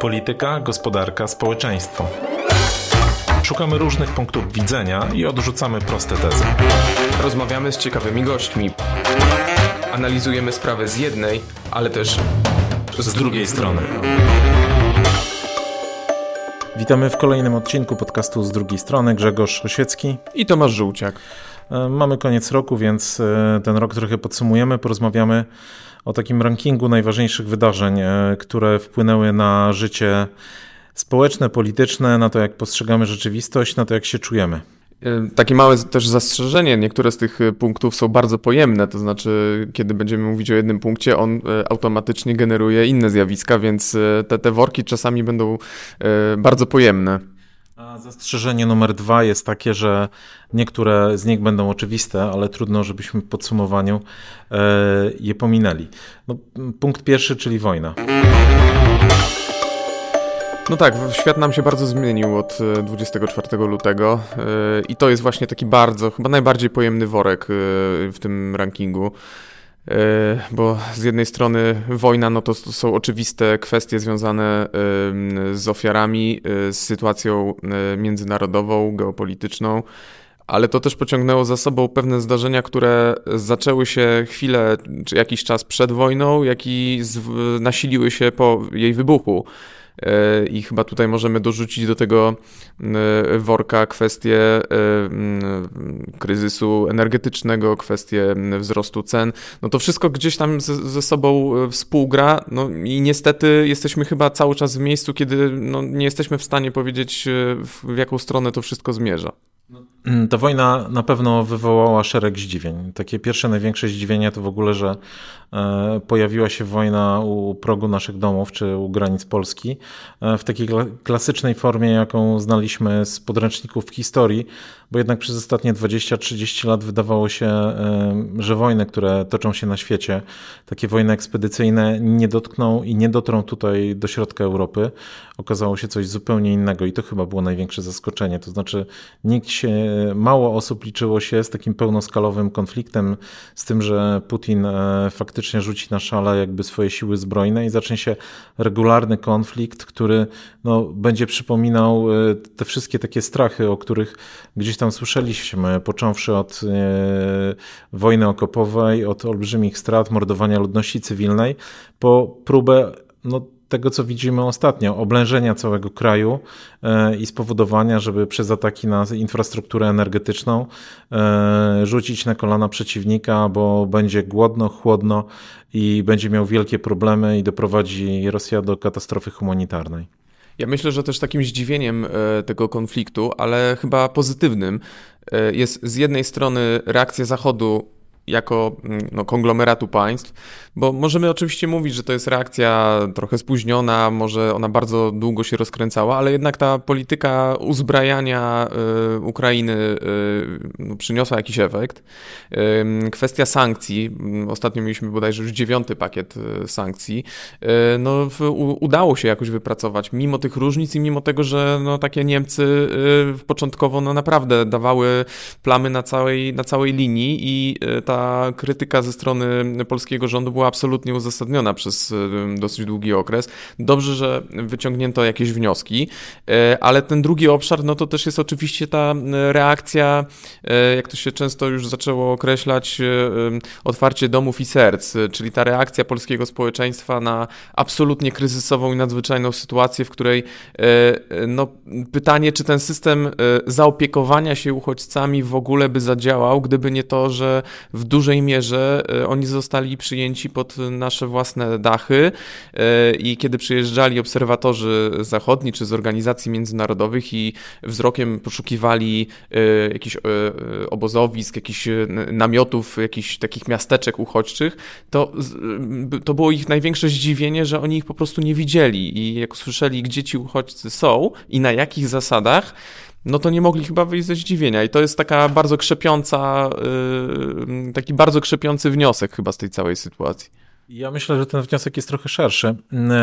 Polityka, gospodarka, społeczeństwo. Szukamy różnych punktów widzenia i odrzucamy proste tezy. Rozmawiamy z ciekawymi gośćmi. Analizujemy sprawę z jednej, ale też Z drugiej strony. Witamy w kolejnym odcinku podcastu z drugiej strony. Grzegorz Osiecki. i Tomasz Żółciak. E, Mamy koniec roku, więc e, ten rok trochę podsumujemy. Porozmawiamy o takim rankingu najważniejszych wydarzeń, e, które wpłynęły na życie społeczne, polityczne, na to, jak postrzegamy rzeczywistość, na to, jak się czujemy. E, Takie małe też zastrzeżenie, niektóre z tych e, punktów są bardzo pojemne, to znaczy, kiedy będziemy mówić o jednym punkcie, on automatycznie generuje inne zjawiska, więc te, te worki czasami będą bardzo pojemne. A zastrzeżenie numer dwa jest takie, że niektóre z nich będą oczywiste, ale trudno, żebyśmy w podsumowaniu e, je pominęli. No, punkt pierwszy, czyli wojna. No tak, świat nam się bardzo zmienił od e, 24 lutego e, i to jest właśnie taki bardzo, chyba najbardziej pojemny worek e, w tym rankingu. E, Bo z jednej strony wojna, no to są oczywiste kwestie związane z ofiarami, e, z sytuacją e, międzynarodową, geopolityczną, ale to też pociągnęło za sobą pewne zdarzenia, które zaczęły się chwilę czy jakiś czas przed wojną, jak i nasiliły się po jej wybuchu. E, I chyba tutaj możemy dorzucić do tego e, worka kwestie kryzysu energetycznego, kwestie wzrostu cen. No to wszystko gdzieś tam ze, sobą e, współgra. No i niestety jesteśmy chyba cały czas w miejscu, kiedy no, nie jesteśmy w stanie powiedzieć, w, jaką stronę to wszystko zmierza. Mm, Ta wojna na pewno wywołała szereg zdziwień. Takie pierwsze, największe zdziwienie to w ogóle, że pojawiła się wojna u progu naszych domów czy u granic Polski e, w takiej kla- klasycznej formie, jaką znaliśmy z podręczników historii, bo jednak przez ostatnie 20-30 lat wydawało się, e, że wojny, które toczą się na świecie, takie wojny ekspedycyjne, nie dotkną i nie dotrą tutaj do środka Europy. Okazało się coś zupełnie innego i to chyba było największe zaskoczenie. To znaczy, nikt się, mało osób liczyło się z takim pełnoskalowym konfliktem, z tym, że Putin e, faktycznie rzuci na szale jakby swoje siły zbrojne i zacznie się regularny konflikt, który no, będzie przypominał e, te wszystkie takie strachy, o których gdzieś tam słyszeliśmy, począwszy od e, wojny okopowej, od olbrzymich strat, mordowania ludności cywilnej, po próbę no, tego, co widzimy ostatnio, oblężenia całego kraju e, i spowodowania, żeby przez ataki na infrastrukturę energetyczną e, rzucić na kolana przeciwnika, bo będzie głodno, chłodno i będzie miał wielkie problemy i doprowadzi Rosja do katastrofy humanitarnej. Ja myślę, że też takim zdziwieniem e, tego konfliktu, ale chyba pozytywnym, jest z jednej strony reakcja Zachodu jako mm, no, konglomeratu państw, bo możemy oczywiście mówić, że to jest reakcja trochę spóźniona, może ona bardzo długo się rozkręcała, ale jednak ta polityka uzbrajania e, Ukrainy e, no, przyniosła jakiś efekt. Ym, Kwestia sankcji, mm, ostatnio mieliśmy bodajże już dziewiąty pakiet e, sankcji, E, no, w, u, udało się jakoś wypracować, mimo tych różnic i mimo tego, że no, takie Niemcy e, początkowo no, naprawdę dawały plamy na całej, na całej linii i e, krytyka ze strony polskiego rządu była absolutnie uzasadniona przez e, dosyć długi okres. Dobrze, że wyciągnięto jakieś wnioski, e, ale ten drugi obszar, no to też jest oczywiście ta e, reakcja, jak to się często już zaczęło określać, otwarcie domów i serc, czyli ta reakcja polskiego społeczeństwa na absolutnie kryzysową i nadzwyczajną sytuację, w której no, pytanie, czy ten system zaopiekowania się uchodźcami w ogóle by zadziałał, gdyby nie to, że w dużej mierze e, oni zostali przyjęci pod nasze własne dachy e, i kiedy przyjeżdżali obserwatorzy zachodni czy z organizacji międzynarodowych i wzrokiem poszukiwali e, jakichś obozowisk, jakichś namiotów, jakichś takich miasteczek uchodźczych, to, to było ich największe zdziwienie, że oni ich po prostu nie widzieli. I jak usłyszeli, gdzie ci uchodźcy są i na jakich zasadach, no to nie mogli chyba wyjść ze zdziwienia. I to jest taka bardzo krzepiąca, yy, taki bardzo krzepiący wniosek chyba z tej całej sytuacji. Ja myślę, że ten wniosek jest trochę szerszy.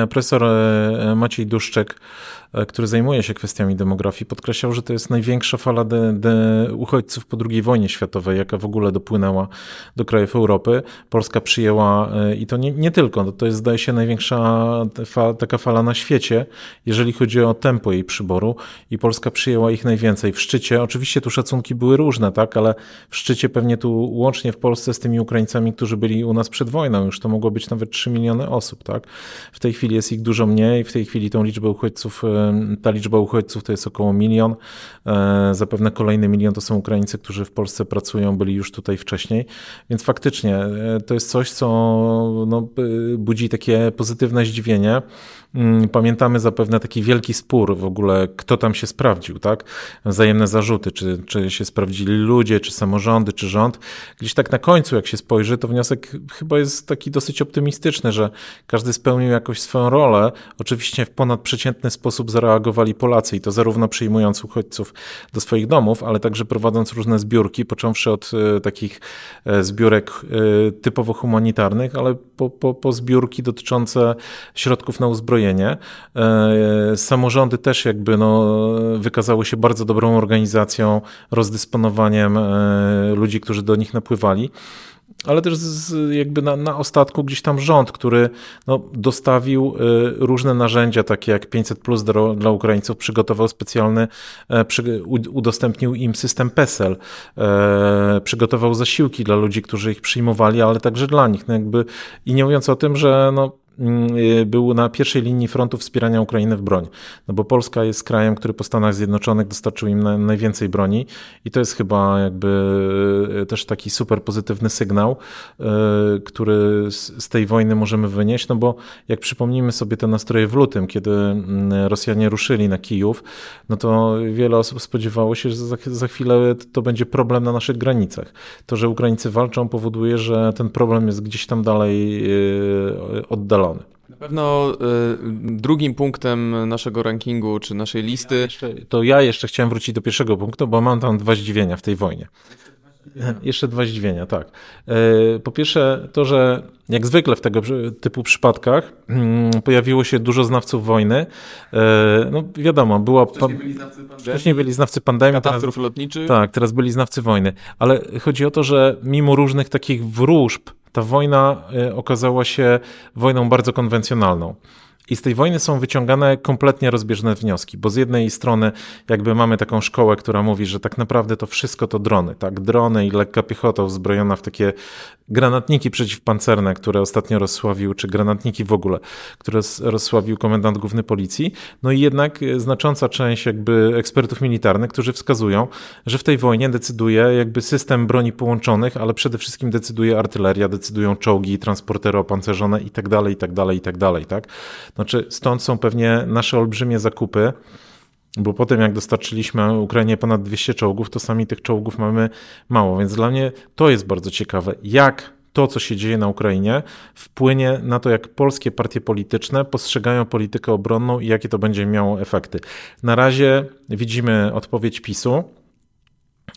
Profesor e, Maciej Duszczek, e, który zajmuje się kwestiami demografii, podkreślał, że to jest największa fala de, de uchodźców po II wojnie światowej, jaka w ogóle dopłynęła do krajów Europy. Polska przyjęła, e, i to nie, nie tylko, to jest zdaje się największa taka fala na świecie, jeżeli chodzi o tempo jej przyboru i Polska przyjęła ich najwięcej. W szczycie, oczywiście tu szacunki były różne, tak, ale w szczycie pewnie tu łącznie w Polsce z tymi Ukraińcami, którzy byli u nas przed wojną, już to mogło być nawet 3 miliony osób, tak? W tej chwili jest ich dużo mniej, w tej chwili tą liczbę uchodźców, ta liczba uchodźców to jest około milion. E, zapewne kolejny milion to są Ukraińcy, którzy w Polsce pracują, byli już tutaj wcześniej, więc faktycznie e, to jest coś, co no, budzi takie pozytywne zdziwienie. Mm, pamiętamy zapewne taki wielki spór w ogóle, kto tam się sprawdził, tak? Wzajemne zarzuty, czy, czy się sprawdzili ludzie, czy samorządy, czy rząd. Gdzieś tak na końcu, jak się spojrzy, to wniosek chyba jest taki dosyć optymistyczny, że każdy spełnił jakoś swoją rolę. Oczywiście w ponadprzeciętny sposób zareagowali Polacy i to zarówno przyjmując uchodźców do swoich domów, ale także prowadząc różne zbiórki, począwszy od e, takich e, zbiórek e, typowo humanitarnych, ale po, po, po zbiórki dotyczące środków na uzbrojenie. Samorządy też jakby no, wykazały się bardzo dobrą organizacją, rozdysponowaniem ludzi, którzy do nich napływali. Ale też z, jakby na, na ostatku gdzieś tam rząd, który no, dostawił y, różne narzędzia, takie jak 500 plus dla, dla Ukraińców, przygotował specjalny, e, przy, udostępnił im system PESEL, e, przygotował zasiłki dla ludzi, którzy ich przyjmowali, ale także dla nich. No jakby, I nie mówiąc o tym, że no, był na pierwszej linii frontu wspierania Ukrainy w broń. No bo Polska jest krajem, który po Stanach Zjednoczonych dostarczył im na, najwięcej broni i to jest chyba jakby y, też taki super pozytywny sygnał, y, który z, tej wojny możemy wynieść, no bo jak przypomnimy sobie te nastroje w lutym, kiedy mm, Rosjanie ruszyli na Kijów, no to wiele osób spodziewało się, że za chwilę to będzie problem na naszych granicach. To, że Ukraińcy walczą powoduje, że ten problem jest gdzieś tam dalej oddalony na pewno y, drugim punktem naszego rankingu, czy naszej listy... Ja jeszcze, to ja jeszcze chciałem wrócić do pierwszego punktu, bo mam tam dwa zdziwienia w tej wojnie. Jeszcze dwa zdziwienia, tak. E, po pierwsze, to, że jak zwykle w tego typu przypadkach mm, pojawiło się dużo znawców wojny. E, no wiadomo, była. Wcześniej byli znawcy pandemii. Wcześniej byli znawcy pandemii. Katastrof lotniczych. Tak, teraz byli znawcy wojny. Ale chodzi o to, że mimo różnych takich wróżb, ta wojna e, okazała się wojną bardzo konwencjonalną. I z tej wojny są wyciągane kompletnie rozbieżne wnioski, bo z jednej strony jakby mamy taką szkołę, która mówi, że tak naprawdę to wszystko to drony, tak? Drony i lekka piechota uzbrojona w takie granatniki przeciwpancerne, które ostatnio rozsławił, czy granatniki w ogóle, które rozsławił komendant główny policji. No i jednak znacząca część jakby ekspertów militarnych, którzy wskazują, że w tej wojnie decyduje jakby system broni połączonych, ale przede wszystkim decyduje artyleria, decydują czołgi, transportery opancerzone i tak dalej, i tak Znaczy, stąd są pewnie nasze olbrzymie zakupy, bo potem jak dostarczyliśmy Ukrainie ponad 200 czołgów, to sami tych czołgów mamy mało, więc dla mnie to jest bardzo ciekawe, jak to, co się dzieje na Ukrainie, wpłynie na to, jak polskie partie polityczne postrzegają politykę obronną i jakie to będzie miało efekty. Na razie widzimy odpowiedź PiSu,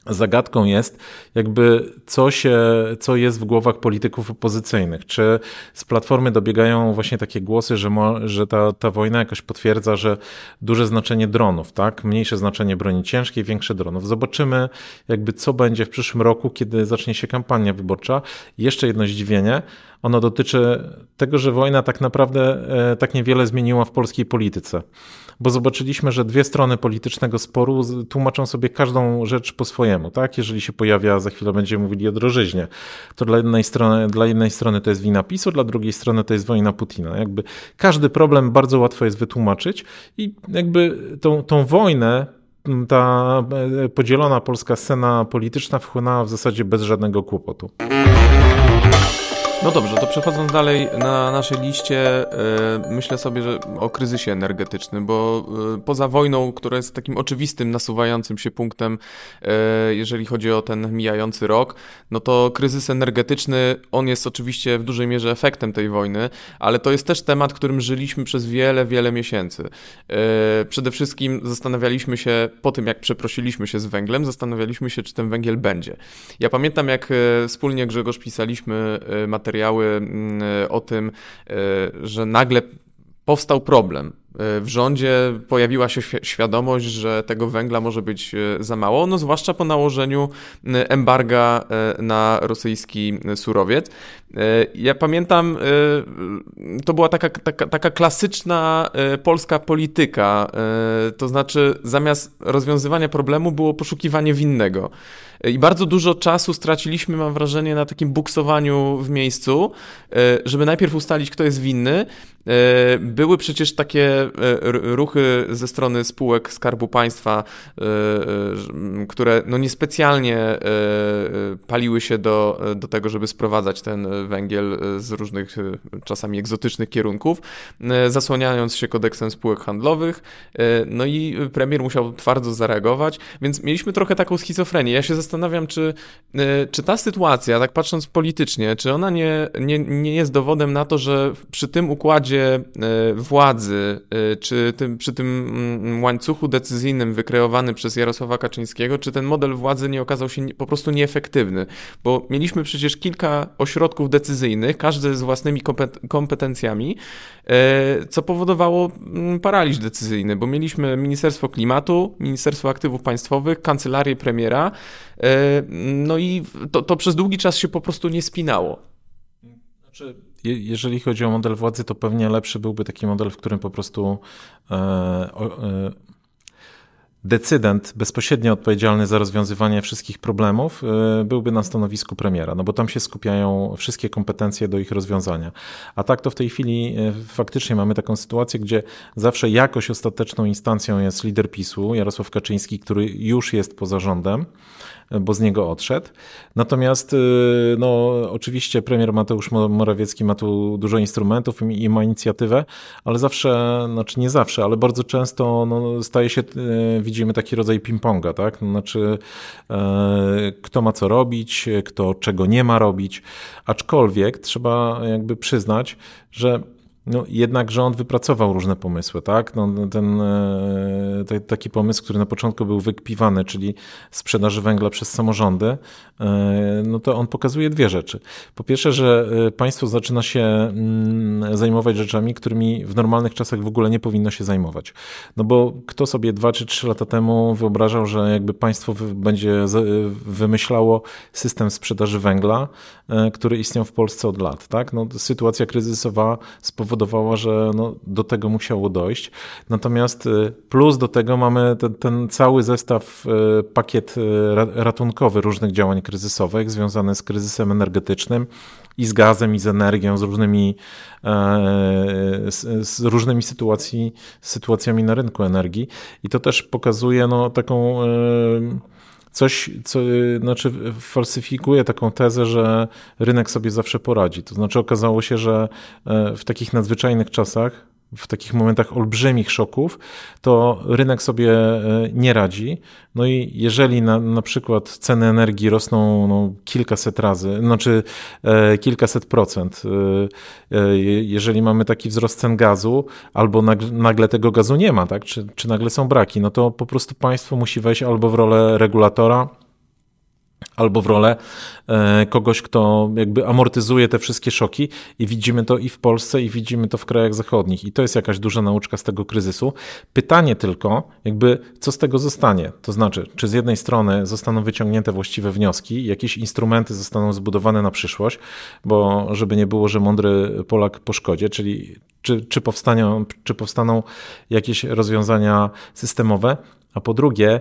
Zagadką jest, jakby co, się, co jest w głowach polityków opozycyjnych. Czy z platformy dobiegają właśnie takie głosy, że, mo, że ta, ta wojna jakoś potwierdza, że duże znaczenie dronów, tak? Mniejsze znaczenie broni ciężkiej, większe dronów. Zobaczymy, jakby co będzie w przyszłym roku, kiedy zacznie się kampania wyborcza. Jeszcze jedno zdziwienie. Ono dotyczy tego, że wojna tak naprawdę e, tak niewiele zmieniła w polskiej polityce bo zobaczyliśmy, że dwie strony politycznego sporu tłumaczą sobie każdą rzecz po swojemu, tak? Jeżeli się pojawia, za chwilę będziemy mówili o drożyźnie, to dla jednej strony, dla jednej strony to jest wina PiSu, dla drugiej strony to jest wojna Putina. Jakby każdy problem bardzo łatwo jest wytłumaczyć i jakby tą, tą wojnę ta e, podzielona polska scena polityczna wchłonęła w zasadzie bez żadnego kłopotu. No dobrze, to przechodząc dalej na naszej liście, yy, myślę sobie że o kryzysie energetycznym, bo yy, poza wojną, która jest takim oczywistym, nasuwającym się punktem, yy, jeżeli chodzi o ten mijający rok, no to kryzys energetyczny, on jest oczywiście w dużej mierze efektem tej wojny, ale to jest też temat, którym żyliśmy przez wiele, wiele miesięcy. Przede wszystkim zastanawialiśmy się, po tym jak przeprosiliśmy się z węglem, zastanawialiśmy się, czy ten węgiel będzie. Ja pamiętam, jak wspólnie Grzegorz pisaliśmy materiał materiały mm, o tym, że nagle powstał problem. E, w rządzie pojawiła się świadomość, że tego węgla może być e, za mało, no zwłaszcza po nałożeniu embarga e, na rosyjski surowiec. Ja pamiętam, to była taka, taka, taka klasyczna polska polityka, to znaczy zamiast rozwiązywania problemu było poszukiwanie winnego. I bardzo dużo czasu straciliśmy, mam wrażenie, na takim buksowaniu w miejscu, żeby najpierw ustalić, kto jest winny. Były przecież takie ruchy ze strony spółek Skarbu Państwa, które no niespecjalnie paliły się do, do tego, żeby sprowadzać ten węgiel z różnych czasami egzotycznych kierunków, zasłaniając się kodeksem spółek handlowych. No i premier musiał twardo zareagować, więc mieliśmy trochę taką schizofrenię. Ja się zastanawiam, czy, czy ta sytuacja, tak patrząc politycznie, czy ona nie, nie, nie jest dowodem na to, że przy tym układzie władzy, czy tym, przy tym mm, łańcuchu decyzyjnym wykreowany przez Jarosława Kaczyńskiego, czy ten model władzy nie okazał się po prostu nieefektywny? Bo mieliśmy przecież kilka ośrodków decyzyjnych, każdy z własnymi kompetencjami, e, co powodowało mm, paraliż decyzyjny, bo mieliśmy Ministerstwo Klimatu, Ministerstwo Aktywów Państwowych, Kancelarię Premiera, e, no i to, to przez długi czas się po prostu nie spinało. Znaczy, jeżeli chodzi o model władzy, to pewnie lepszy byłby taki model, w którym po prostu e, e, decydent bezpośrednio odpowiedzialny za rozwiązywanie wszystkich problemów e, byłby na stanowisku premiera, no bo tam się skupiają wszystkie kompetencje do ich rozwiązania. A tak to w tej chwili e, faktycznie mamy taką sytuację, gdzie zawsze jakoś ostateczną instancją jest lider PiSu, Jarosław Kaczyński, który już jest poza rządem bo z niego odszedł. Natomiast y, no, oczywiście premier Mateusz Morawiecki ma tu dużo instrumentów i ma inicjatywę, ale zawsze, znaczy nie zawsze, ale bardzo często no, staje się, y, widzimy taki rodzaj ping-ponga, tak? Znaczy e, kto ma co robić, kto czego nie ma robić, aczkolwiek trzeba jakby przyznać, że no, jednak rząd wypracował różne pomysły, tak? No, ten e, taki pomysł, który na początku był wykpiwany, czyli sprzedaży węgla przez samorządy, e, no to on pokazuje dwie rzeczy. Po pierwsze, że e, państwo zaczyna się mm, zajmować rzeczami, którymi w normalnych czasach w ogóle nie powinno się zajmować. No bo kto sobie dwa czy trzy lata temu wyobrażał, że jakby państwo będzie wymyślało system sprzedaży węgla, który istniał w Polsce od lat, tak? No, sytuacja kryzysowa spowodowała spowodowała, że no, do tego musiało dojść. Natomiast y, plus do tego mamy ten, ten cały zestaw, y, pakiet y, ratunkowy różnych działań kryzysowych związany z kryzysem energetycznym i z gazem, i z energią, z różnymi, e, z, z różnymi sytuacji, sytuacjami na rynku energii. I to też pokazuje no, taką coś, co znaczy falsyfikuje taką tezę, że rynek sobie zawsze poradzi. To znaczy okazało się, że e, w takich nadzwyczajnych czasach w takich momentach olbrzymich szoków, to rynek sobie e, nie radzi. No i jeżeli na, na przykład ceny energii rosną no, kilkaset razy, znaczy e, kilkaset procent, e, e, jeżeli mamy taki wzrost cen gazu, albo nagle, nagle tego gazu nie ma, tak? czy, czy nagle są braki, no to po prostu państwo musi wejść albo w rolę regulatora, albo w rolę e, kogoś, kto jakby amortyzuje te wszystkie szoki i widzimy to i w Polsce i widzimy to w krajach zachodnich i to jest jakaś duża nauczka z tego kryzysu. Pytanie tylko, jakby co z tego zostanie? To znaczy, czy z jednej strony zostaną wyciągnięte właściwe wnioski, jakieś instrumenty zostaną zbudowane na przyszłość, bo żeby nie było, że mądry Polak po szkodzie, czyli czy, czy, powstaną, czy powstaną jakieś rozwiązania systemowe, a po drugie,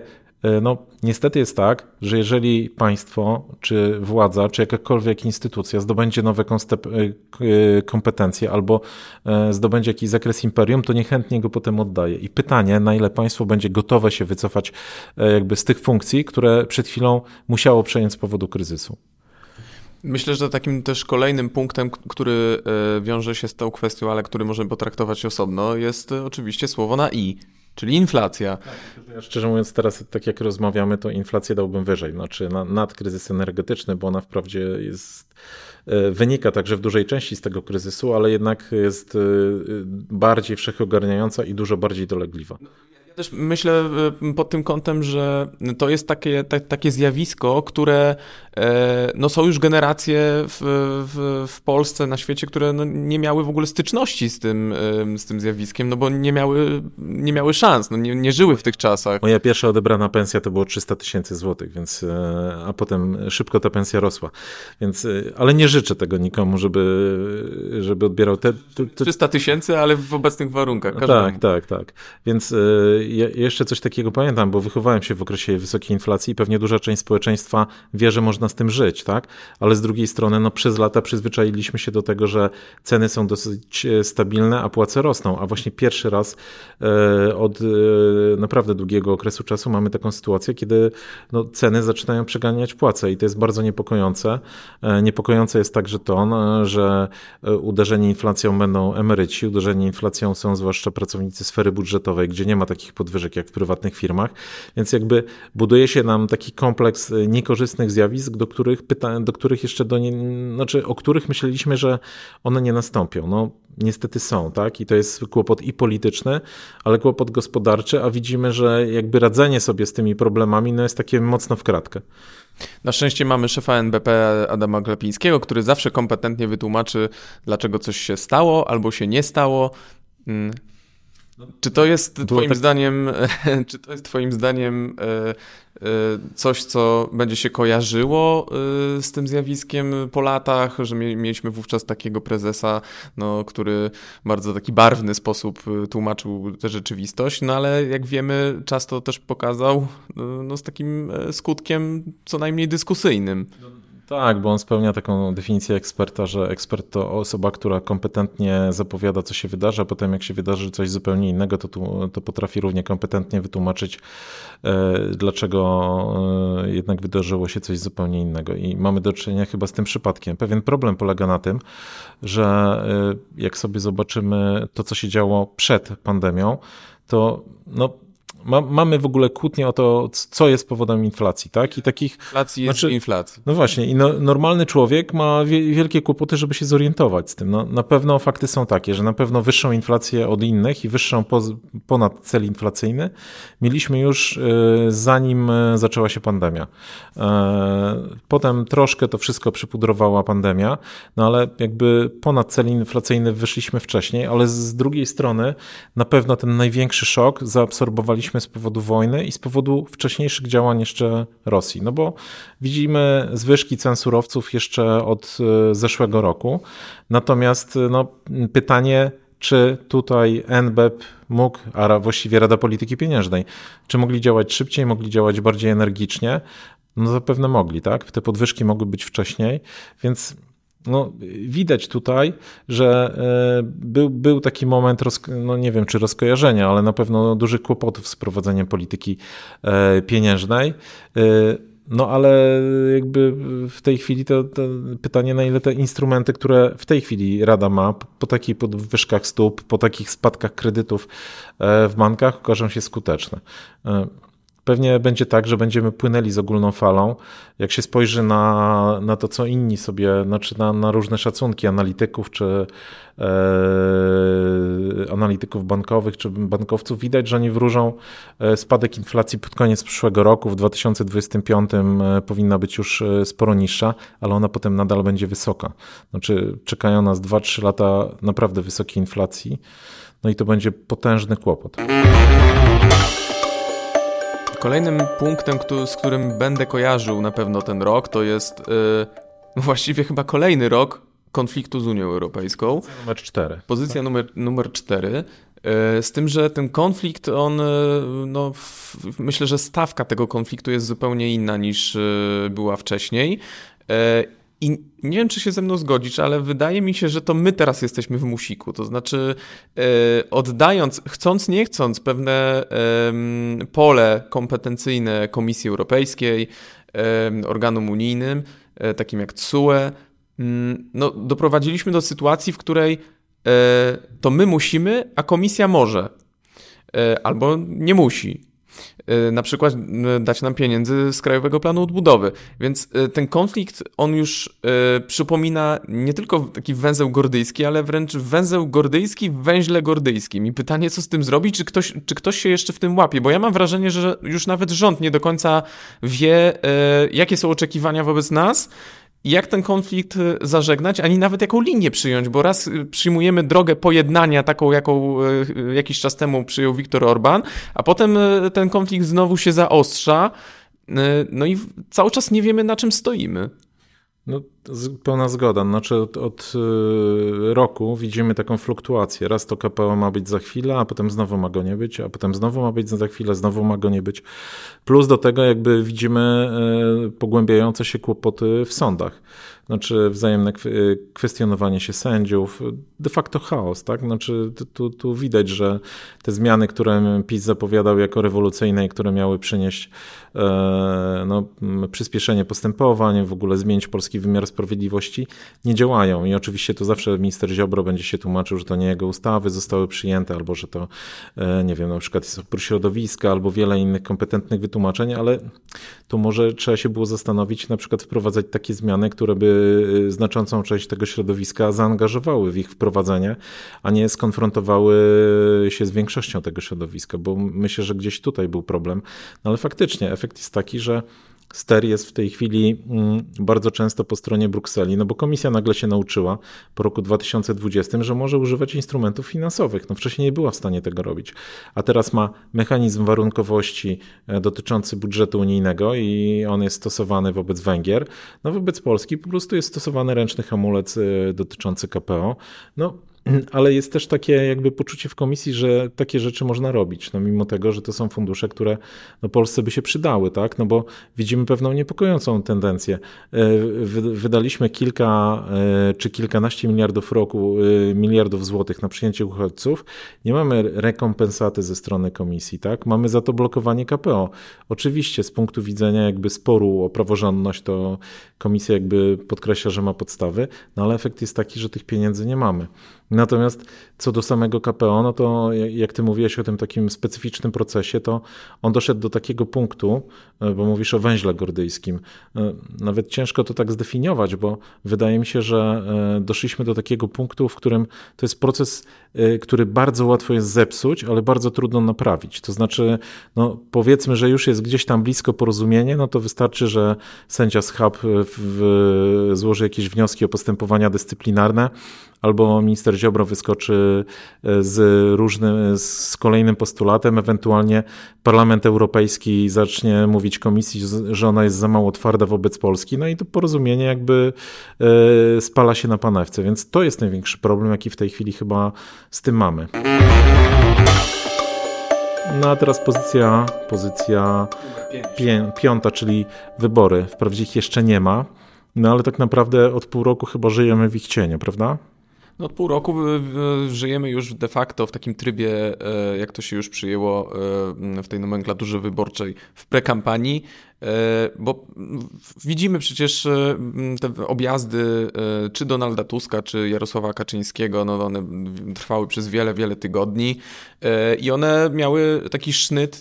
no, niestety jest tak, że jeżeli państwo, czy władza, czy jakakolwiek instytucja zdobędzie nowe e, kompetencje albo e, zdobędzie jakiś zakres imperium, to niechętnie go potem oddaje. I pytanie, na ile państwo będzie gotowe się wycofać jakby z tych funkcji, które przed chwilą musiało przejąć z powodu kryzysu. Myślę, że takim też kolejnym punktem, który wiąże się z tą kwestią, ale który możemy potraktować osobno, jest oczywiście słowo na i, czyli inflacja. Tak, ja szczerze mówiąc, teraz tak jak rozmawiamy, to inflację dałbym wyżej, znaczy na, nad kryzys energetyczny, bo ona wprawdzie jest, e, wynika także w dużej części z tego kryzysu, ale jednak jest e, bardziej wszechogarniająca i dużo bardziej dolegliwa. Też myślę y, pod tym kątem, że to jest takie, ta, takie zjawisko, które e, no, są już generacje w, w, w Polsce, na świecie, które no, nie miały w ogóle styczności z tym, z tym zjawiskiem, no bo nie miały, nie miały szans, no, nie, nie żyły w tych czasach. Moja pierwsza odebrana pensja to było 300 tysięcy złotych, więc, e, a potem szybko ta pensja rosła. Więc, e, ale nie życzę tego nikomu, żeby, żeby odbierał te... te... 300 tysięcy, ale w obecnych warunkach. Każdemu. Tak, tak, tak. Więc ja jeszcze coś takiego pamiętam, bo wychowałem się w okresie wysokiej inflacji i pewnie duża część społeczeństwa wie, że można z tym żyć, tak? Ale z drugiej strony, no przez lata przyzwyczailiśmy się do tego, że ceny są dosyć e, stabilne, a płace rosną. A właśnie pierwszy raz e, od e, naprawdę długiego okresu czasu mamy taką sytuację, kiedy no, ceny zaczynają przeganiać płace i to jest bardzo niepokojące. Niepokojące jest także to, no, że uderzeni inflacją będą emeryci, uderzeni inflacją są zwłaszcza pracownicy sfery budżetowej, gdzie nie ma takich podwyżek jak w prywatnych firmach, więc jakby buduje się nam taki kompleks e, niekorzystnych zjawisk, do których, pyta, do których jeszcze do nie, znaczy o których myśleliśmy, że one nie nastąpią. No niestety są, tak? I to jest kłopot i polityczny, ale kłopot gospodarczy, a widzimy, że jakby radzenie sobie z tymi problemami no jest takie mocno w kratkę. Na szczęście mamy szefa NBP Adama Glapińskiego, który zawsze kompetentnie wytłumaczy, dlaczego coś się stało albo się nie stało. Mm, czy to jest twoim tak... zdaniem, czy to jest twoim zdaniem e, e, coś, co będzie się kojarzyło e, z tym zjawiskiem po latach, że mieliśmy wówczas takiego prezesa, no, który w bardzo taki barwny sposób tłumaczył tę rzeczywistość, no ale jak wiemy, czas to też pokazał no, z takim skutkiem co najmniej dyskusyjnym. Tak, bo on spełnia taką definicję eksperta, że ekspert to osoba, która kompetentnie zapowiada, co się wydarzy, a potem jak się wydarzy coś zupełnie innego, to, to potrafi równie kompetentnie wytłumaczyć, e, dlaczego e, jednak wydarzyło się coś zupełnie innego. I mamy do czynienia chyba z tym przypadkiem. Pewien problem polega na tym, że e, jak sobie zobaczymy to, co się działo przed pandemią, to no, ma, mamy w ogóle kłótnię o to, co jest powodem inflacji, tak? I takich... Inflacji jest znaczy, inflacji. No właśnie, i no, normalny człowiek ma wie, wielkie kłopoty, żeby się zorientować z tym. No, na pewno fakty są takie, że na pewno wyższą inflację od innych i wyższą po, ponad cel inflacyjny mieliśmy już y, zanim y, zaczęła się pandemia. Y, potem troszkę to wszystko przypudrowała pandemia, no ale jakby ponad cel inflacyjny wyszliśmy wcześniej, ale z drugiej strony na pewno ten największy szok zaabsorbowaliśmy z powodu wojny i z powodu wcześniejszych działań jeszcze Rosji. No bo widzimy zwyżki cen surowców jeszcze od e, zeszłego roku. Natomiast e, no, pytanie, czy tutaj NBEP mógł, a właściwie Rada Polityki Pieniężnej, czy mogli działać szybciej, mogli działać bardziej energicznie? No zapewne mogli, tak? Te podwyżki mogły być wcześniej, więc no, widać tutaj, że e, był, był taki moment, no nie wiem czy rozkojarzenia, ale na pewno dużych kłopotów z prowadzeniem polityki e, pieniężnej. E, no ale jakby w tej chwili to, to, pytanie, na ile te instrumenty, które w tej chwili Rada ma, po takich podwyżkach stóp, po takich spadkach kredytów w bankach, okażą się skuteczne. Pewnie będzie tak, że będziemy płynęli z ogólną falą. Jak się spojrzy na, na to, co inni sobie, znaczy na, na różne szacunki analityków czy e, analityków bankowych czy bankowców, widać, że oni wróżą e, spadek inflacji pod koniec przyszłego roku. W 2025 e, powinna być już e, sporo niższa, ale ona potem nadal będzie wysoka. Znaczy, czekają nas 2-3 lata naprawdę wysokiej inflacji. No i to będzie potężny kłopot. Kolejnym punktem, z którym będę kojarzył na pewno ten rok, to jest yy, właściwie chyba kolejny rok konfliktu z Unią Europejską. Pozycja numer cztery. Pozycja numer, numer cztery. Y, z tym, że ten konflikt, on, y, no, myślę, że stawka tego konfliktu jest zupełnie inna niż y, była wcześniej. I nie wiem, czy się ze mną zgodzisz, ale wydaje mi się, że to my teraz jesteśmy w musiku. To znaczy, yy, oddając, chcąc, nie chcąc, pewne yy, pole kompetencyjne Komisji Europejskiej, yy, organom unijnym, e, takim jak TSUE, mm, no, doprowadziliśmy do sytuacji, w której to my musimy, a Komisja może. albo nie musi. Na przykład dać nam pieniędzy z Krajowego Planu Odbudowy. Więc ten konflikt, on już przypomina nie tylko taki węzeł gordyjski, ale wręcz węzeł gordyjski w węźle gordyjskim. I pytanie, co z tym zrobić, czy ktoś, czy ktoś się jeszcze w tym łapie, bo ja mam wrażenie, że już nawet rząd nie do końca wie, jakie są oczekiwania wobec nas, jak ten konflikt y, zażegnać, ani nawet jaką linię przyjąć, bo raz y, przyjmujemy drogę pojednania, taką jaką y, jakiś czas temu przyjął Viktor Orban, a potem ten konflikt znowu się zaostrza, no i cały czas nie wiemy na czym stoimy. No, pełna zgoda. Znaczy od, od, y, roku widzimy taką fluktuację. Raz to KPO ma być za chwilę, a potem znowu ma go nie być, a potem znowu ma być za chwilę, znowu ma go nie być. Plus do tego jakby widzimy y, pogłębiające się kłopoty w sądach znaczy wzajemne kwestionowanie się sędziów, de facto chaos, tak? Znaczy tu, tu widać, że te zmiany, które PiS zapowiadał jako rewolucyjne i które miały przynieść e, no, przyspieszenie postępowań, w ogóle zmienić polski wymiar sprawiedliwości, nie działają. I oczywiście to zawsze minister Ziobro będzie się tłumaczył, że to nie jego ustawy zostały przyjęte, albo że to, e, nie wiem, na przykład jest opór środowiska, albo wiele innych kompetentnych wytłumaczeń, ale to może trzeba się było zastanowić, na przykład wprowadzać takie zmiany, które by Y, znaczącą część tego środowiska zaangażowały w ich wprowadzenie, a nie skonfrontowały się z większością tego środowiska, bo myślę, że gdzieś tutaj był problem. No ale faktycznie efekt jest taki, że ster jest w tej chwili mm, bardzo często po stronie Brukseli, no bo komisja nagle się nauczyła po roku 2020, że może używać instrumentów finansowych. No wcześniej nie była w stanie tego robić, a teraz ma mechanizm warunkowości e, dotyczący budżetu unijnego i on jest stosowany wobec Węgier. No wobec Polski po prostu jest stosowany ręczny hamulec e, dotyczący KPO. No ale jest też takie jakby poczucie w komisji, że takie rzeczy można robić, no mimo tego, że to są fundusze, które no Polsce by się przydały, tak, no bo widzimy pewną niepokojącą tendencję. E, wydaliśmy kilka e, czy kilkanaście miliardów roku, e, miliardów złotych na przyjęcie uchodźców, nie mamy rekompensaty ze strony komisji, tak, mamy za to blokowanie KPO. Oczywiście z punktu widzenia jakby sporu o praworządność to komisja jakby podkreśla, że ma podstawy, no ale efekt jest taki, że tych pieniędzy nie mamy. Natomiast co do samego KPO, no to jak ty mówiłeś o tym takim specyficznym procesie, to on doszedł do takiego punktu, e, bo mówisz o węźle gordyjskim. E, nawet ciężko to tak zdefiniować, bo wydaje mi się, że e, doszliśmy do takiego punktu, w którym to jest proces, który bardzo łatwo jest zepsuć, ale bardzo trudno naprawić. To znaczy, no powiedzmy, że już jest gdzieś tam blisko porozumienie, no to wystarczy, że sędzia z HAB złoży jakieś wnioski o postępowania dyscyplinarne, albo minister Ziobro wyskoczy e, z różnym, z kolejnym postulatem, ewentualnie Parlament Europejski zacznie mówić komisji, że ona jest za mało twarda wobec Polski, no i to porozumienie jakby e, spala się na panewce, więc to jest największy problem, jaki w tej chwili chyba z tym mamy. No a teraz pozycja, pozycja piąta, czyli wybory. Wprawdzie ich jeszcze nie ma, no ale tak naprawdę od pół roku chyba żyjemy w ich cieniu, prawda? No od pół roku żyjemy już de facto w takim trybie, e, jak to się już przyjęło e, w tej nomenklaturze wyborczej, w prekampanii, e, bo widzimy przecież te objazdy czy Donalda Tuska, czy Jarosława Kaczyńskiego, no one trwały przez wiele, wiele tygodni. I one miały taki sznyt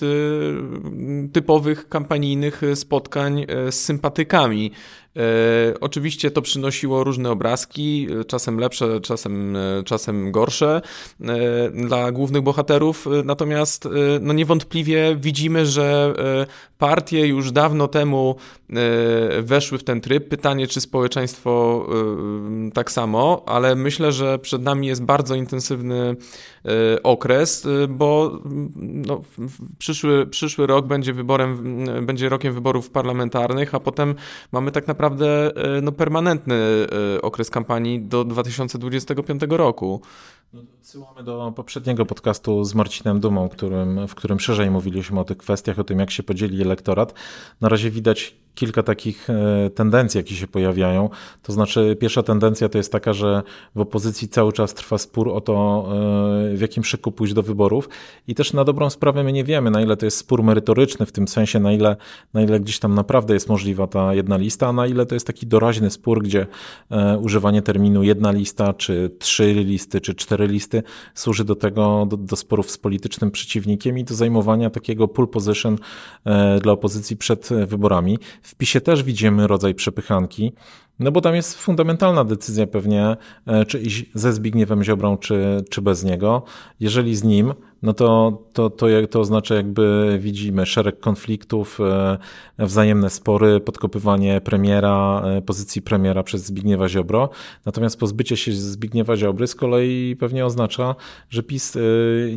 typowych kampanijnych spotkań z sympatykami. E, oczywiście to przynosiło różne obrazki, czasem lepsze, czasem, e, czasem gorsze e, dla głównych bohaterów, natomiast no niewątpliwie widzimy, że partie już dawno temu weszły w ten tryb. Pytanie, czy społeczeństwo tak samo, ale myślę, że przed nami jest bardzo intensywny okres, bo no, przyszły, przyszły rok będzie wyborem, będzie rokiem wyborów parlamentarnych, a potem mamy tak naprawdę e, no, permanentny e, okres kampanii do 2025 roku. No, odsyłamy do poprzedniego podcastu z Marcinem Dumą, którym, w którym szerzej mówiliśmy o tych kwestiach, o tym jak się podzieli elektorat. Na razie widać kilka takich e, tendencji, jakie się pojawiają. To znaczy, pierwsza tendencja to jest taka, że w opozycji cały czas trwa spór o to, e, w jakim szyku pójść do wyborów. I też na dobrą sprawę my nie wiemy, na ile to jest spór merytoryczny, w tym sensie, na ile, na ile gdzieś tam naprawdę jest możliwa ta jedna lista, a na ile to jest taki doraźny spór, gdzie e, używanie terminu jedna lista, czy trzy listy, czy cztery listy służy do tego, do, do sporów z politycznym przeciwnikiem i do zajmowania takiego pull position dla opozycji przed wyborami. W PiSie też widzimy rodzaj przepychanki, no bo tam jest fundamentalna decyzja pewnie, e, czy iść ze Zbigniewem Ziobrą, czy, czy bez niego. Jeżeli z nim, no to, to, to, to oznacza jakby widzimy szereg konfliktów, e, wzajemne spory, podkopywanie premiera, e, pozycji premiera przez Zbigniewa Ziobro. Natomiast pozbycie się Zbigniewa Ziobry z kolei pewnie oznacza, że PiS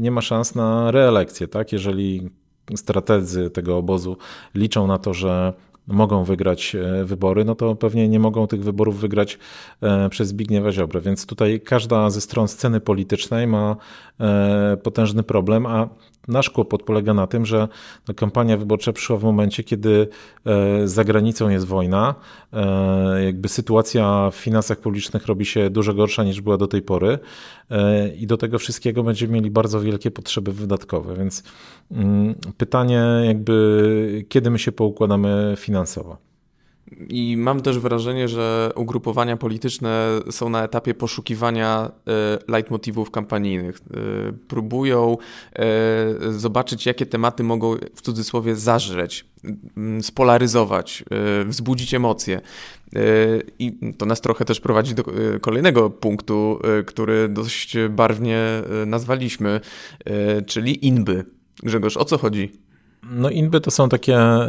nie ma szans na reelekcję, tak? Jeżeli strategzy tego obozu liczą na to, że mogą wygrać e, wybory, no to pewnie nie mogą tych wyborów wygrać e, przez Zbigniewa Ziobrę. Więc tutaj każda ze stron sceny politycznej ma potężny problem, a Nasz kłopot polega na tym, że kampania wyborcza przyszła w momencie, kiedy e, za granicą jest wojna, e, jakby sytuacja w finansach publicznych robi się dużo gorsza niż była do tej pory. E, i do tego wszystkiego będziemy mieli bardzo wielkie potrzeby wydatkowe, więc mm, pytanie jakby kiedy my się poukładamy finansowo. I mam też wrażenie, że ugrupowania polityczne są na etapie poszukiwania e, leitmotywów kampanijnych. E, próbują e, zobaczyć, jakie tematy mogą w cudzysłowie zażreć, spolaryzować, wzbudzić emocje. I to nas trochę też prowadzi do kolejnego punktu, który dość barwnie nazwaliśmy, czyli inby. Grzegorz, o co chodzi? No inby to są takie e,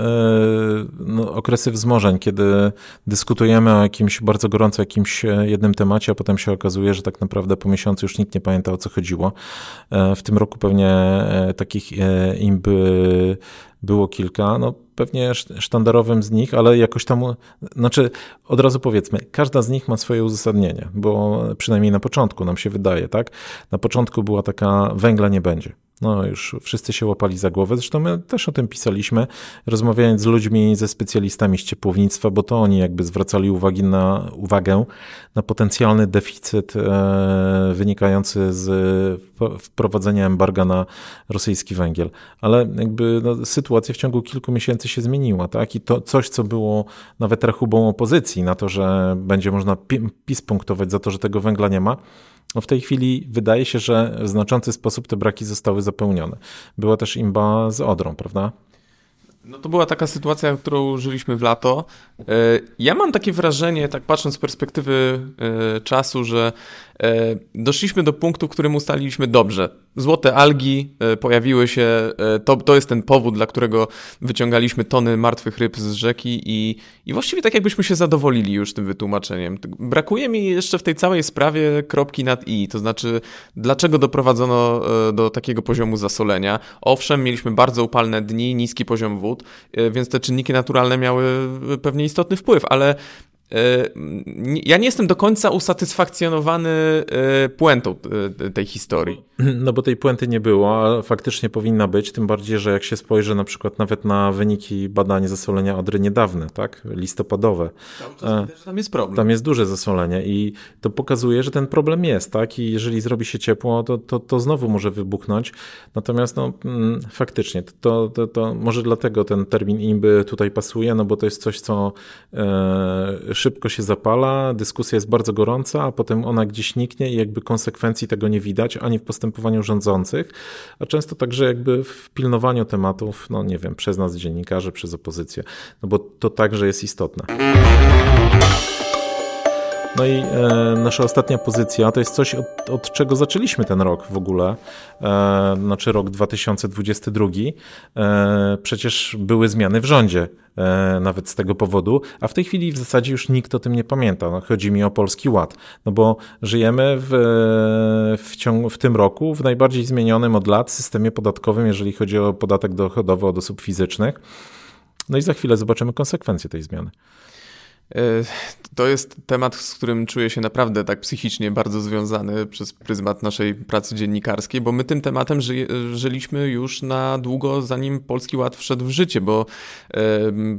no, okresy wzmożeń, kiedy dyskutujemy o jakimś bardzo gorąco jakimś e, jednym temacie, a potem się okazuje, że tak naprawdę po miesiącu już nikt nie pamięta o co chodziło. E, w tym roku pewnie takich inby było kilka. No, pewnie sztandarowym z nich, ale jakoś tam, znaczy od razu powiedzmy, każda z nich ma swoje uzasadnienie, bo przynajmniej na początku nam się wydaje, tak? Na początku była taka węgla nie będzie. No już wszyscy się łapali za głowę. Zresztą my też o tym pisaliśmy, rozmawiając z ludźmi, ze specjalistami z ciepłownictwa, bo to oni jakby zwracali uwagi na, uwagę na potencjalny deficyt e, wynikający z wprowadzenia embarga na rosyjski węgiel. Ale jakby no, sytuacja w ciągu kilku miesięcy się zmieniła, tak? I to coś, co było nawet rachubą opozycji na to, że będzie można PiS punktować za to, że tego węgla nie ma, no w tej chwili wydaje się, że w znaczący sposób te braki zostały zapełnione. Była też imba z Odrą, prawda? No to była taka sytuacja, którą żyliśmy w lato. E, ja mam takie wrażenie, tak patrząc z perspektywy e, czasu, że e, doszliśmy do punktu, w którym ustaliliśmy dobrze. Złote algi pojawiły się, to, to jest ten powód, dla którego wyciągaliśmy tony martwych ryb z rzeki i, i właściwie tak jakbyśmy się zadowolili już tym wytłumaczeniem. Brakuje mi jeszcze w tej całej sprawie kropki nad i, to znaczy dlaczego doprowadzono do takiego poziomu zasolenia. Owszem, mieliśmy bardzo upalne dni, niski poziom wód, więc te czynniki naturalne miały pewnie istotny wpływ, ale E, ja nie jestem do końca usatysfakcjonowany e, puentą e, tej historii. No bo tej puenty nie było, a faktycznie powinna być, tym bardziej, że jak się spojrzy na przykład nawet na wyniki badań zasolenia Odry niedawne, tak, listopadowe. tam jest problem. Tam jest duże zasolenie i to pokazuje, że ten problem jest, tak, i jeżeli zrobi się ciepło, to, to, to znowu może wybuchnąć. Natomiast no mm, faktycznie, to, to, to może dlatego ten termin imby tutaj pasuje, no bo to jest coś, co e, szybko się zapala, dyskusja jest bardzo gorąca, a potem ona gdzieś niknie i jakby konsekwencji tego nie widać ani w postępowaniu rządzących, a często także jakby w pilnowaniu tematów, no nie wiem, przez nas dziennikarzy, przez opozycję, no bo to także jest istotne. No i e, nasza ostatnia pozycja to jest coś, od, od, czego zaczęliśmy ten rok w ogóle, e, znaczy rok 2022. E, przecież były zmiany w rządzie, e, nawet z tego powodu, a w tej chwili w zasadzie już nikt o tym nie pamięta. No, chodzi mi o Polski Ład, no bo żyjemy w, w, ciągu, w tym roku w najbardziej zmienionym od lat systemie podatkowym, jeżeli chodzi o podatek dochodowy od osób fizycznych. No i za chwilę zobaczymy konsekwencje tej zmiany. To jest temat, z którym czuję się naprawdę tak psychicznie bardzo związany przez pryzmat naszej pracy dziennikarskiej, bo my tym tematem ży, żyliśmy już na długo, zanim Polski Ład wszedł w życie, bo e,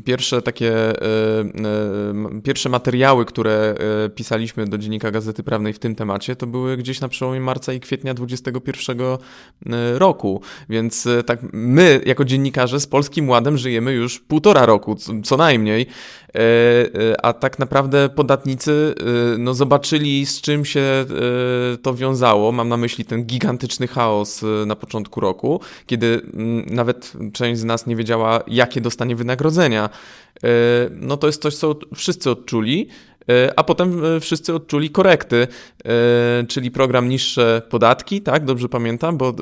pierwsze takie, e, e, pierwsze materiały, które e, pisaliśmy do Dziennika Gazety Prawnej w tym temacie, to były gdzieś na przełomie marca i kwietnia 2021 e, roku, więc e, tak my, jako dziennikarze z Polskim Ładem żyjemy już półtora roku, co, co najmniej, a tak naprawdę podatnicy y, no, zobaczyli, z czym się to wiązało. Mam na myśli ten gigantyczny chaos na początku roku, kiedy mm, nawet część z nas nie wiedziała, jakie dostanie wynagrodzenia. No to jest coś, co wszyscy odczuli. E, a potem e, wszyscy odczuli korekty, e, czyli program niższe podatki, tak, dobrze pamiętam, bo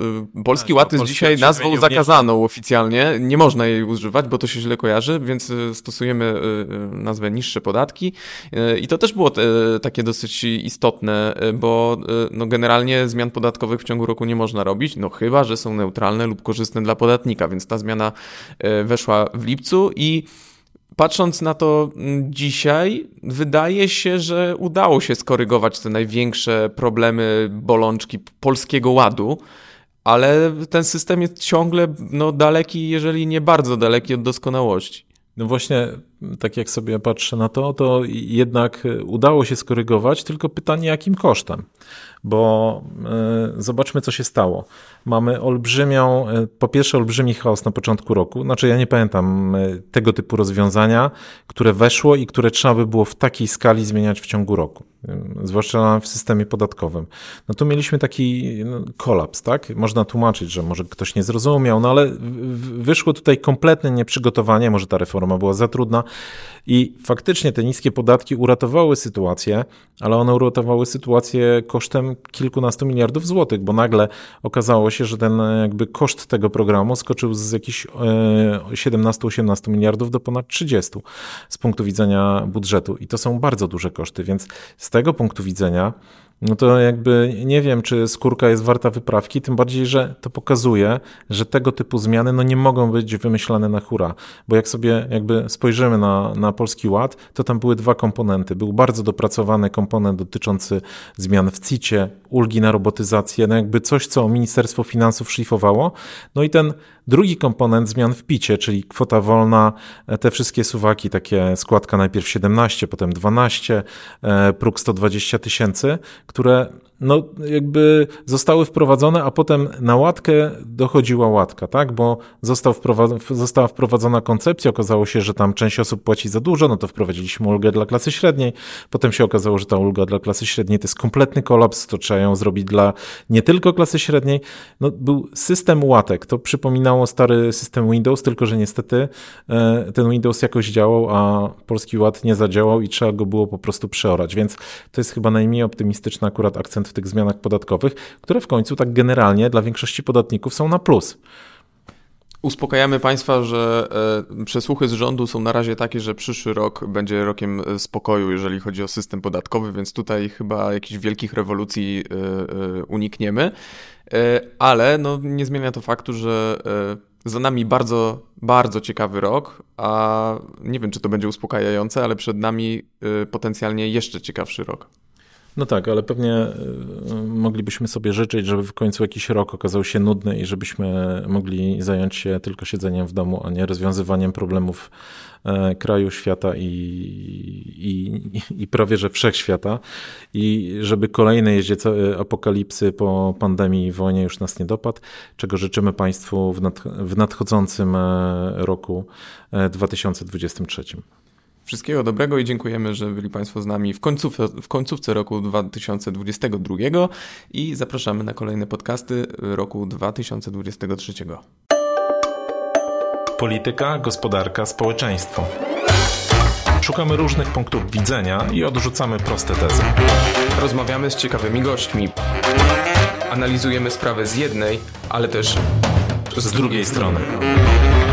Polski tak, Ład jest dzisiaj nazwą zakazaną oficjalnie, nie można jej używać, bo to się źle kojarzy, więc stosujemy nazwę niższe podatki. I to też było takie dosyć istotne, bo no generalnie zmian podatkowych w ciągu roku nie można robić, no chyba, że są neutralne lub korzystne dla podatnika, więc ta zmiana weszła w lipcu i patrząc na to mm, dzisiaj, wydaje się, że udało się skorygować te największe problemy, bolączki polskiego ładu, ale ten system jest ciągle no, daleki, jeżeli nie bardzo daleki od doskonałości. No właśnie, tak jak sobie patrzę na to, to jednak udało się skorygować, tylko pytanie jakim kosztem. Bo y, zobaczmy, co się stało. Mamy olbrzymią, y, po pierwsze olbrzymi chaos na początku roku. Znaczy, ja nie pamiętam y, tego typu rozwiązania, które weszło i które trzeba by było w takiej skali zmieniać w ciągu roku zwłaszcza w systemie podatkowym. No tu mieliśmy taki no, kolaps, tak? Można tłumaczyć, że może ktoś nie zrozumiał, no ale wyszło tutaj kompletne nieprzygotowanie, może ta reforma była za trudna i faktycznie te niskie podatki uratowały sytuację, ale one uratowały sytuację kosztem kilkunastu miliardów złotych, bo nagle okazało się, że ten jakby koszt tego programu skoczył z jakichś 17-18 e, miliardów do ponad 30 z punktu widzenia budżetu. I to są bardzo duże koszty, więc z tego punktu widzenia no to jakby nie wiem, czy skórka jest warta wyprawki, tym bardziej, że to pokazuje, że tego typu zmiany no nie mogą być wymyślane na hura, bo jak sobie jakby spojrzymy na, na Polski Ład, to tam były dwa komponenty. Był bardzo dopracowany komponent dotyczący zmian w CIT-ie, ulgi na robotyzację, no jakby coś, co Ministerstwo Finansów szlifowało, no i ten drugi komponent zmian w picie, czyli kwota wolna, te wszystkie suwaki, takie składka najpierw 17, potem 12, e, próg 120 tysięcy, które no, jakby zostały wprowadzone, a potem na łatkę dochodziła łatka, tak? Bo został została wprowadzona koncepcja, okazało się, że tam część osób płaci za dużo, no to wprowadziliśmy ulgę dla klasy średniej, potem się okazało, że ta ulga dla klasy średniej to jest kompletny kolaps, to trzeba ją zrobić dla nie tylko klasy średniej. No, był system łatek, to przypominało stary system Windows, tylko że niestety e, ten Windows jakoś działał, a polski ład nie zadziałał i trzeba go było po prostu przeorać, więc to jest chyba najmniej optymistyczny akurat akcent w tych zmianach podatkowych, które w końcu tak generalnie dla większości podatników są na plus. Uspokajamy Państwa, że e, przesłuchy z rządu są na razie takie, że przyszły rok będzie rokiem e, spokoju, jeżeli chodzi o system podatkowy, więc tutaj chyba jakichś wielkich rewolucji e, unikniemy. Ale no, nie zmienia to faktu, że za nami bardzo, bardzo ciekawy rok, a nie wiem, czy to będzie uspokajające, ale przed nami potencjalnie jeszcze ciekawszy rok. No tak, ale pewnie y, moglibyśmy sobie życzyć, żeby w końcu jakiś rok okazał się nudny i żebyśmy mogli zająć się tylko siedzeniem w domu, a nie rozwiązywaniem problemów e, kraju, świata i, i, i prawie że wszechświata. I żeby kolejne jeździe apokalipsy po pandemii i wojnie już nas nie dopadł, czego życzymy Państwu w, nad, w nadchodzącym e, roku 2023. Wszystkiego dobrego i dziękujemy, że byli Państwo z nami w końcówce, w końcówce roku 2022 i zapraszamy na kolejne podcasty roku 2023. Polityka, gospodarka, społeczeństwo. Szukamy różnych punktów widzenia i odrzucamy proste tezy. Rozmawiamy z ciekawymi gośćmi. Analizujemy sprawę z jednej, ale też z, z drugiej strony. strony.